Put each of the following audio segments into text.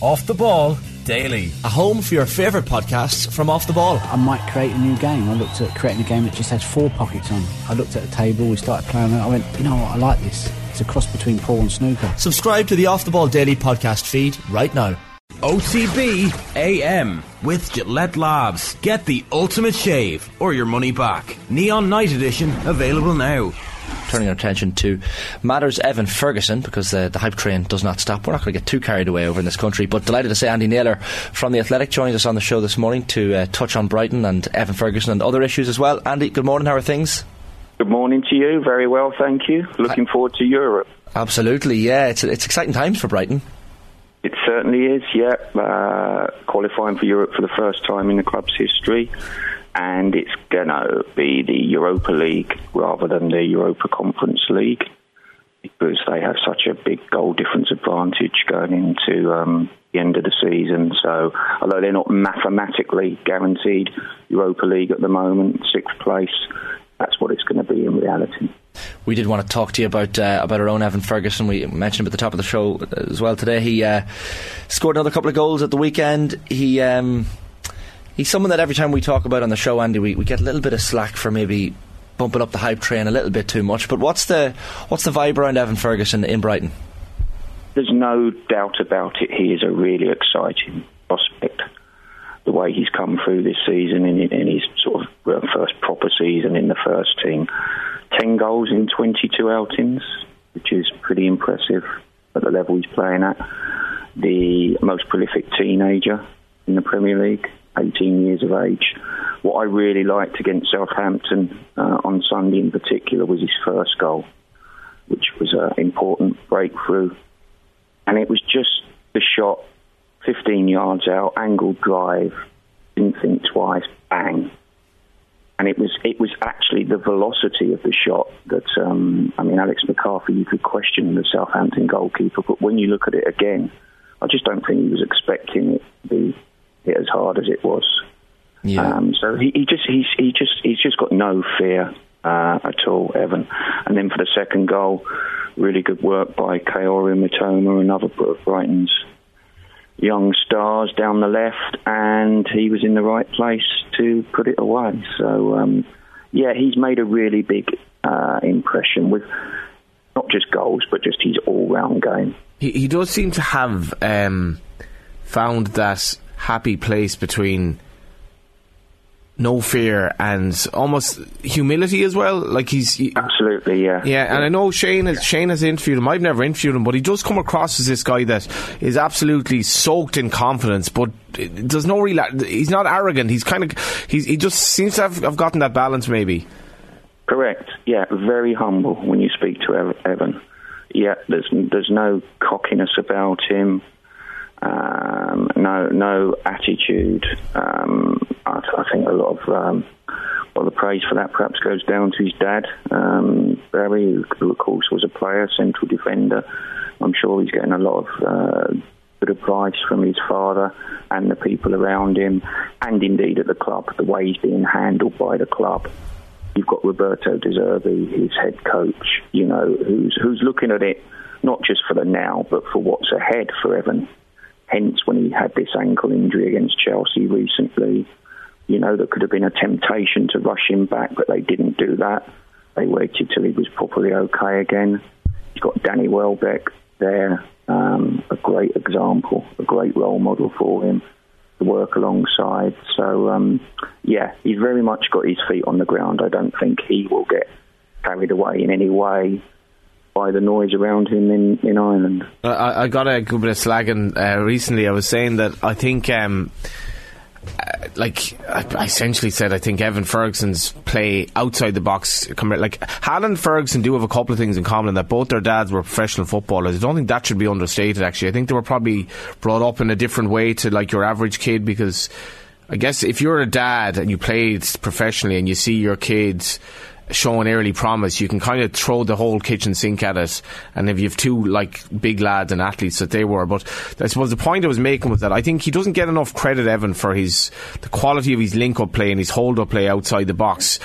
Off the Ball Daily. A home for your favourite podcasts from Off the Ball. I might create a new game. I looked at creating a game that just has four pockets on. I looked at the table, we started playing it. I went, you know what, I like this. It's a cross between pool and snooker. Subscribe to the Off the Ball Daily podcast feed right now. OTB AM with Gillette Labs. Get the ultimate shave or your money back. Neon Night Edition available now turning our attention to matters Evan Ferguson because uh, the hype train does not stop. We're not going to get too carried away over in this country, but delighted to say Andy Naylor from The Athletic joins us on the show this morning to uh, touch on Brighton and Evan Ferguson and other issues as well. Andy, good morning. How are things? Good morning to you. Very well, thank you. Looking forward to Europe. Absolutely, yeah. It's, it's exciting times for Brighton. It certainly is, yeah. Uh, qualifying for Europe for the first time in the club's history and it's going to be the Europa League rather than the Europa Conference League because they have such a big goal difference advantage going into um, the end of the season. So, although they're not mathematically guaranteed Europa League at the moment, sixth place, that's what it's going to be in reality. We did want to talk to you about uh, about our own Evan Ferguson. We mentioned him at the top of the show as well today. He uh, scored another couple of goals at the weekend. He um, he's someone that every time we talk about on the show, Andy, we, we get a little bit of slack for maybe bumping up the hype train a little bit too much. But what's the what's the vibe around Evan Ferguson in Brighton? There's no doubt about it. He is a really exciting prospect. The way he's come through this season in, in his sort of first proper season in the first team, ten goals in 22 outings, which is pretty impressive at the level he's playing at. The most prolific teenager in the Premier League 18 years of age. What I really liked against Southampton uh, on Sunday in particular was his first goal, which was an important breakthrough. And it was just the shot 15 yards out, angled drive, didn't think twice, bang. And it was it was actually the velocity of the shot that um, I mean Alex McCarthy you could question the Southampton goalkeeper, but when you look at it again, I just don't think he was expecting it it as hard as it was. Yeah. Um, so he, he, just he's he just he's just got no fear uh, at all, Evan. And then for the second goal, really good work by Kaoru Mitoma, another of Brighton's young stars down the left, and he was in the right place to put it away. So um, yeah, he's made a really big uh, impression with not just goals, but just his all-round game. He, he does seem to have um, found that happy place between no fear and almost humility as well. Like he's he, absolutely yeah, yeah. And I know Shane has, Shane has interviewed him. I've never interviewed him, but he does come across as this guy that is absolutely soaked in confidence. But there's no real. He's not arrogant. He's kind of he's, he just seems to have, have gotten that balance maybe. Correct. Yeah, very humble when you speak to Evan. Yeah, there's there's no cockiness about him um, no no attitude. Um, I, I, think a lot of um, well, the praise for that perhaps goes down to his dad, um, Barry, who of course was a player, central defender. I'm sure he's getting a lot of uh, good advice from his father and the people around him, and indeed at the club, the way he's being handled by the club. You've got Roberto De Zerbi, his head coach, you know, who's who's looking at it not just for the now, but for what's ahead for Evan. Hence, when he had this ankle injury against Chelsea recently, you know, there could have been a temptation to rush him back, but they didn't do that. They waited till he was properly okay again. He's got Danny Welbeck there, um, a great example, a great role model for him to work alongside. So, um, yeah, he's very much got his feet on the ground. I don't think he will get carried away in any way by the noise around him in, in Ireland. I, I got a good bit of slagging uh, recently. I was saying that I think. Um, uh, like I essentially said, I think Evan Ferguson's play outside the box. Like Haaland and Ferguson do have a couple of things in common that both their dads were professional footballers. I don't think that should be understated. Actually, I think they were probably brought up in a different way to like your average kid because I guess if you're a dad and you played professionally and you see your kids showing early promise, you can kind of throw the whole kitchen sink at it. And if you have two like big lads and athletes that they were, but I suppose the point I was making was that I think he doesn't get enough credit, Evan, for his the quality of his link up play and his hold up play outside the box.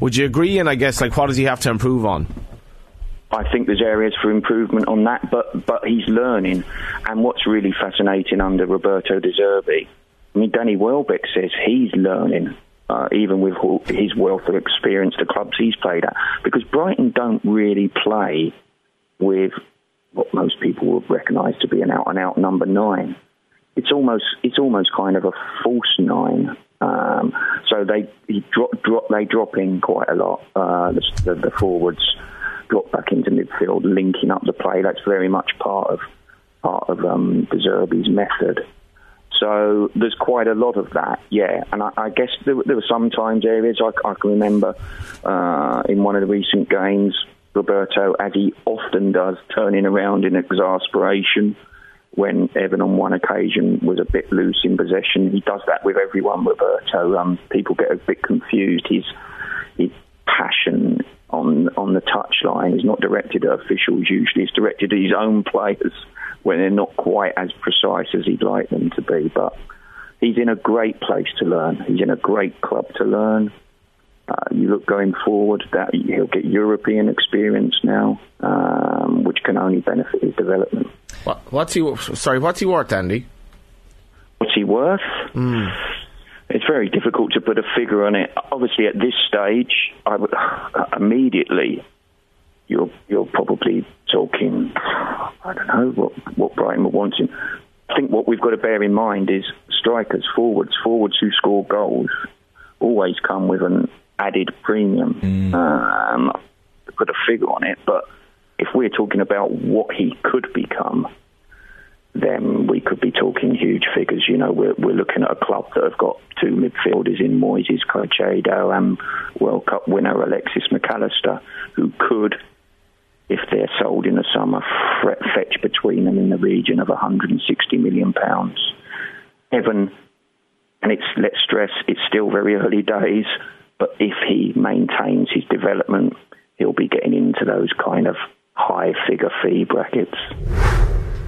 Would you agree? And I guess like what does he have to improve on? I think there's areas for improvement on that, but but he's learning. And what's really fascinating under Roberto De Zerbi, I mean, Danny Welbeck says he's learning. Uh, even with his wealth of experience, the clubs he's played at, because Brighton don't really play with what most people would recognise to be an out-and-out number nine. It's almost it's almost kind of a false nine. Um, so they drop, drop they drop in quite a lot. Uh, the, the, forwards drop back into midfield, linking up the play. That's very much part of part of um, De Zerbi's method. So there's quite a lot of that, yeah. And I, I guess there, there, were sometimes areas I, I can remember uh, in one of the recent games, Roberto, as he often does, turning around in exasperation when Evan on one occasion was a bit loose in possession. He does that with everyone, Roberto. Um, people get a bit confused. His, his passion on on the touchline is not directed at officials. Usually, it's directed at his own players when they're not quite as precise as he'd like them to be. But he's in a great place to learn. He's in a great club to learn. Uh, you look going forward that he'll get European experience now, um, which can only benefit his development. What, what's he? Sorry, what's he worth, Andy? What's he worth? Mm it's very difficult to put a figure on it. Obviously, at this stage, I would immediately you're you're probably talking. I don't know what what Brighton were wanting. I think what we've got to bear in mind is strikers, forwards, forwards who score goals always come with an added premium. Mm. Um, put a figure on it, but if we're talking about what he could become, then we could be talking huge figures. You know, we're, we're looking at a club that have got two midfielders in Moises Caicedo and World Cup winner Alexis McAllister, who could, if they're sold in the summer, fetch between them in the region of 160 million pounds. Evan, and it's let's stress, it's still very early days, but if he maintains his development, he'll be getting into those kind of high figure fee brackets.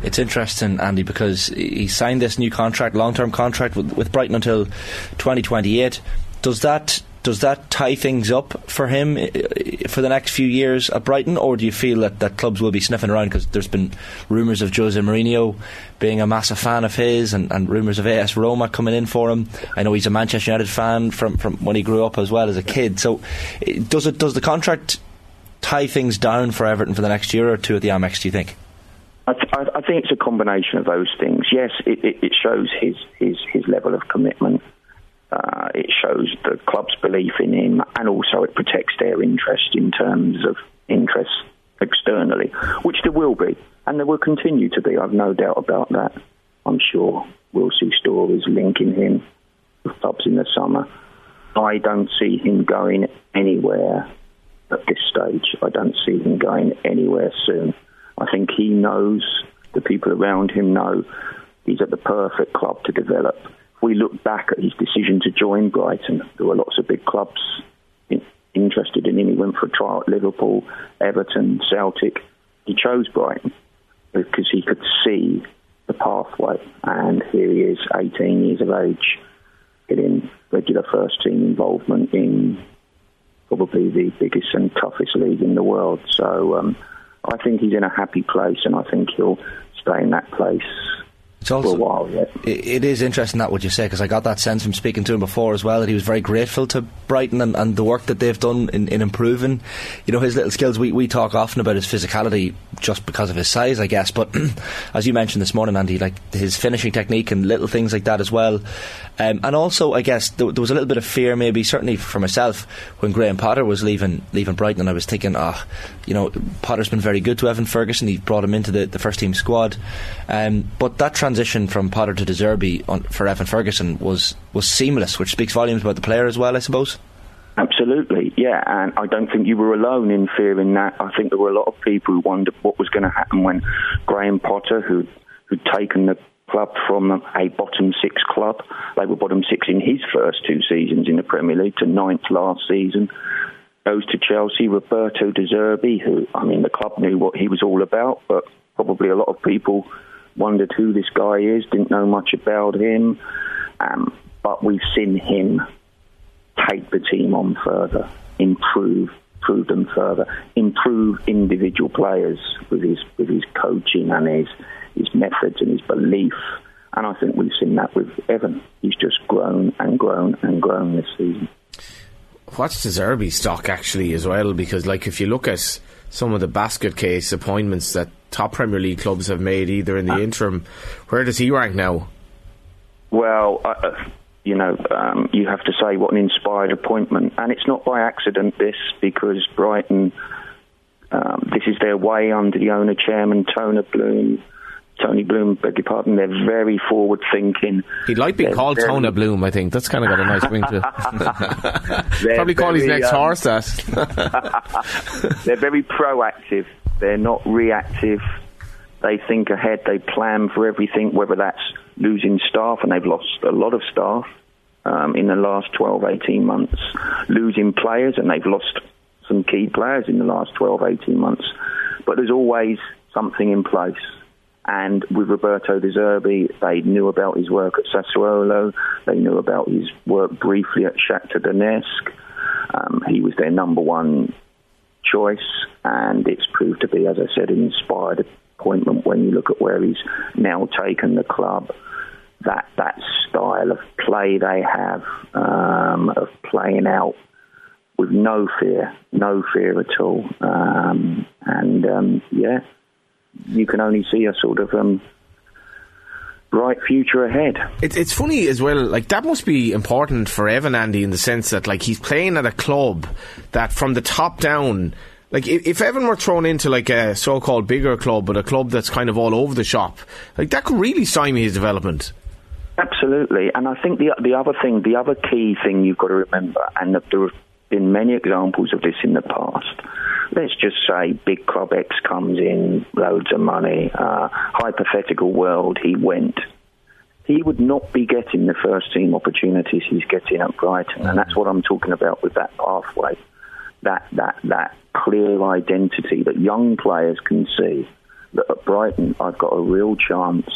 It's interesting, Andy, because he signed this new contract, long-term contract with, with Brighton until 2028. Does that does that tie things up for him eh, eh, for the next few years at Brighton, or do you feel that, that clubs will be sniffing around because there's been rumours of Jose Mourinho being a massive fan of his, and, and rumours of AS Roma coming in for him? I know he's a Manchester United fan from, from when he grew up as well as a kid. So, eh, does it does the contract tie things down for Everton for the next year or two at the Amex? Do you think? I, th- I, think it's a combination of those things. Yes, it, it, it shows his, his, his level of commitment. It shows the club's belief in him, and also it protects their interest in terms of interest externally, which there will be, and there will continue to be. I've no doubt about that. I'm sure we'll see stories linking him with clubs in the summer. I don't see him going anywhere at this stage. I don't see him going anywhere soon. I think he knows, the people around him know, he's at the perfect club to develop. We look back at his decision to join Brighton, there were lots of big clubs in, interested in him. He went for a trial at Liverpool, Everton, Celtic. He chose Brighton because he could see the pathway. And here he is, 18 years of age, getting regular first team involvement in probably the biggest and toughest league in the world. So um, I think he's in a happy place, and I think he'll stay in that place it's also, while yet. It is interesting that what you say because I got that sense from speaking to him before as well that he was very grateful to Brighton and, and the work that they've done in, in improving, you know, his little skills. We, we talk often about his physicality just because of his size, I guess. But as you mentioned this morning, Andy, like his finishing technique and little things like that as well. Um, and also, I guess there, there, was a little bit of fear, maybe certainly for myself, when Graham Potter was leaving leaving Brighton, and I was thinking, ah, oh, you know, Potter's been very good to Evan Ferguson. He brought him into the, the first team squad, um, but that transition from Potter to De Zerbi on, for Evan Ferguson was was seamless, which speaks volumes about the player as well, I suppose. Absolutely, yeah, and I don't think you were alone in fearing that. I think there were a lot of people who wondered what was going to happen when Graham Potter, who who'd taken the club from a bottom six club, they were bottom six in his first two seasons in the Premier League to ninth last season, goes to Chelsea. Roberto De Zerbi, who I mean, the club knew what he was all about, but probably a lot of people wondered who this guy is, didn't know much about him, um, but we've seen him take the team on further, improve improve them further, improve individual players with his with his coaching and his his methods and his belief. And I think we've seen that with Evan. He's just grown and grown and grown this season. What's De Zerbi stock actually as well? Because like if you look at some of the basket case appointments that top Premier League clubs have made, either in the uh, interim, where does he rank now? Well, uh, you know, um, you have to say what an inspired appointment, and it's not by accident. This because Brighton, um, this is their way under the owner chairman Tony Bloom. Tony Bloom, beg your pardon, they're very forward thinking. He'd like being they're called very... Tony Bloom, I think. That's kind of got a nice ring to it. Probably call his next um, horse that. they're very proactive. They're not reactive. They think ahead. They plan for everything, whether that's losing staff, and they've lost a lot of staff um, in the last 12, 18 months, losing players, and they've lost some key players in the last 12, 18 months. But there's always something in place. And with Roberto De Zerbi, they knew about his work at Sassuolo. They knew about his work briefly at Shakhtar Donetsk. Um, he was their number one choice, and it's proved to be, as I said, an inspired appointment when you look at where he's now taken the club. That that style of play they have um, of playing out with no fear, no fear at all, um, and um, yeah, you can only see a sort of um, bright future ahead. It's it's funny as well. Like that must be important for Evan Andy in the sense that like he's playing at a club that from the top down. Like if, Evan were thrown into like a so-called bigger club, but a club that's kind of all over the shop, like that could really stymie his development. Absolutely, and I think the the other thing, the other key thing you've got to remember, and there have been many examples of this in the past, let's just say big club X comes in, loads of money, uh, hypothetical world, he went. He would not be getting the first team opportunities he's getting at Brighton, and that's what I'm talking about with that pathway, that that that clear identity that young players can see that at Brighton I've got a real chance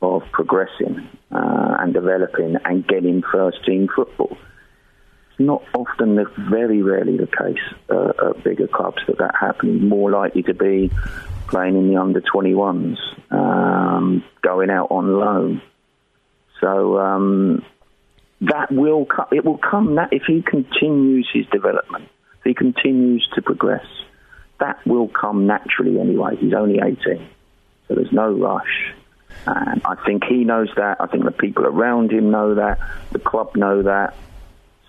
of progressing uh, and developing and getting first team football It's not often, the, very rarely the case uh, at bigger clubs that that happens. More likely to be playing in the under 21s, um, going out on loan. So um, that will co- it will come that if he continues his development, he continues to progress, that will come naturally anyway. He's only 18, so there's no rush. And I think he knows that. I think the people around him know that. The club know that.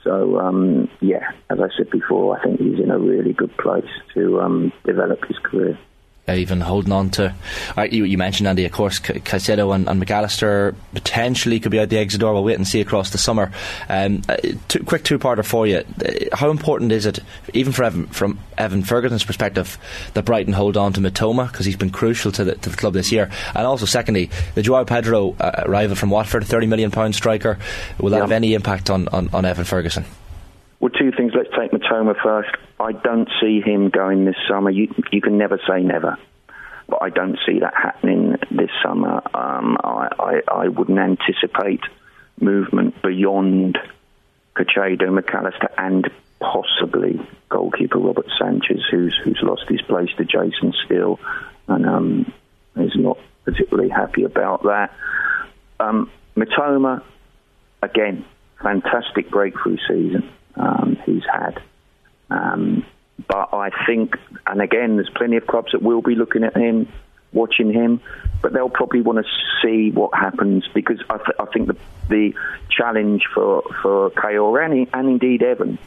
So um, yeah, as I said before, I think he's in a really good place to um, develop his career. Even holding on to. Uh, you, you, mentioned Andy, of course, Caicedo and, and, McAllister potentially could be out the exit door. We'll wait and see across the summer. Um, uh, two, quick two-parter for you. Uh, how important is it, even for Evan, from Evan Ferguson's perspective, that Brighton hold on to Mitoma because he's been crucial to the, to the, club this year? And also, secondly, the Joao Pedro uh, arrival from Watford, thirty million pound striker, will that yeah. have any impact on, on, on Evan Ferguson? Well, two things. Let's take Mitoma first. I don't see him going this summer. You, you can never say never, but I don't see that happening this summer. Um, I, I, I wouldn't anticipate movement beyond Caicedo, McAllister, and possibly goalkeeper Robert Sanchez, who's who's lost his place to Jason Steele, and um, is not particularly happy about that. Um, Mitoma, again, fantastic breakthrough season um, he's had. Um, but I think, and again, there's plenty of clubs that will be looking at him, watching him, but they'll probably want to see what happens because I, th- I think the, the challenge for for Kayor and, and indeed Evan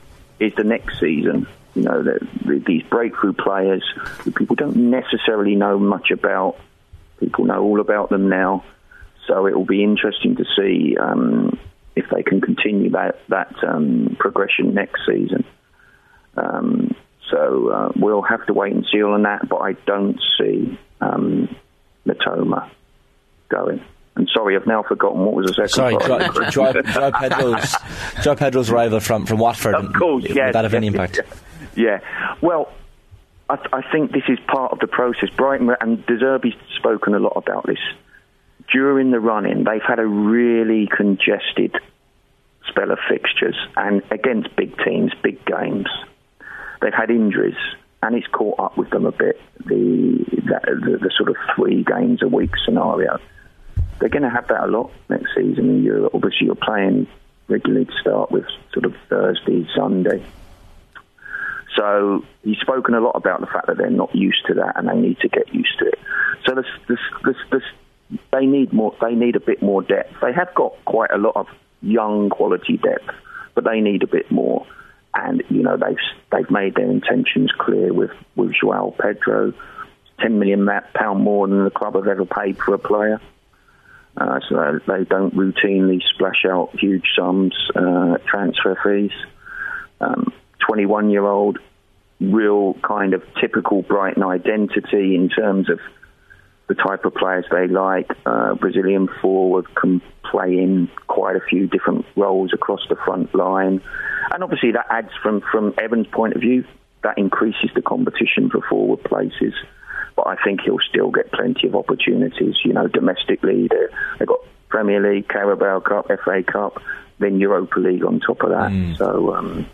is the next season. You know, the, the, these breakthrough players who people don't necessarily know much about. People know all about them now, so it will be interesting to see um, if they can continue that that um, progression next season. Um, so uh, we'll have to wait and see on that, but I don't see um, Mitoma going. I'm sorry, I've now forgotten what was the second Sorry, part. Joao, Joao, Pedro's, Joao Pedro's arrival from, from Watford. Of course. Would that have any impact? Yeah. Well, I, th- I, think this is part of the process. Brighton and De Zerbi's spoken a lot about this during the run-in, they've had a really congested spell of fixtures and against big teams, big games. they've had injuries, and it's caught up with them a bit. The the, the sort of three games a week scenario. They're going to have that a lot next season in Europe. Obviously, you're playing regularly to start with, sort of Thursday, Sunday. So he's spoken a lot about the fact that they're not used to that and they need to get used to it. So this, this, this, they need more. They need a bit more depth. They have got quite a lot of young quality depth, but they need a bit more. And you know they've they've made their intentions clear with with Joao Pedro, ten million pound more than the club have ever paid for a player. Uh, so they don't routinely splash out huge sums uh, transfer fees. Um, 21 year old, real kind of typical Brighton identity in terms of the type of players they like. Uh, Brazilian forward can play in quite a few different roles across the front line. And obviously, that adds from, from Evan's point of view, that increases the competition for forward places. But I think he'll still get plenty of opportunities. You know, domestically, they've got Premier League, Carabao Cup, FA Cup, then Europa League on top of that. Mm. So, um,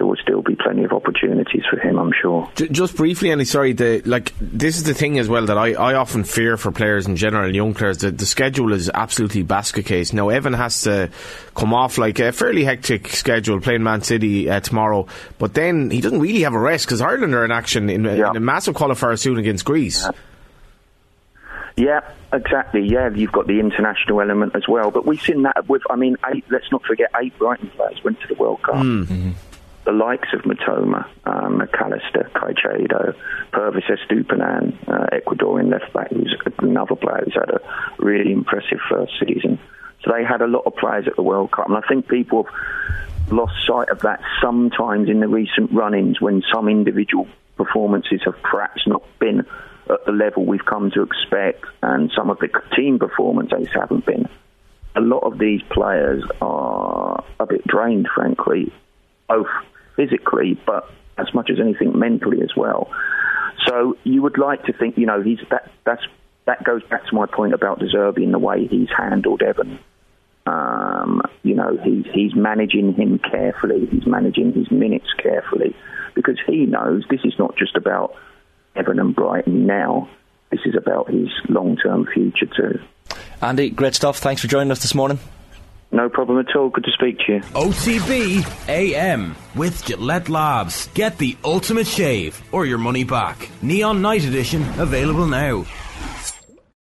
there will still be plenty of opportunities for him, I'm sure. Just briefly, Andy, sorry, the, like this is the thing as well that I, I often fear for players in general, young players. The, the schedule is absolutely basket case. Now Evan has to come off like a fairly hectic schedule, playing Man City uh, tomorrow, but then he doesn't really have a rest because Ireland are in action in, yeah. in, a massive qualifier soon against Greece. Yeah. Yeah, exactly. Yeah, you've got the international element as well. But we've seen that with, I mean, eight, let's not forget, eight Brighton players went to the World Cup. Mm-hmm the likes of Mitoma, um, McAllister, Caicedo, Pervis Estupiñán, uh, Ecuadorian left back, who's another player who's had a really impressive first season. So they had a lot of players at the World Cup, and I think people have lost sight of that sometimes in the recent run-ins when some individual performances have perhaps not been at the level we've come to expect, and some of the team performances haven't been. A lot of these players are a bit drained, frankly, both physically, but as much as anything mentally as well. So you would like to think, you know, he's that that's that goes back to my point about De Zerbi and the way he's handled Evan. Um, you know, he's he's managing him carefully. He's managing his minutes carefully because he knows this is not just about Evan and Brighton now. This is about his long-term future too. Andy, great stuff. Thanks for joining us this morning. No problem at all. Good to speak to you. OTB AM with Gillette Labs. Get the ultimate shave or your money back. Neon Night Edition available now.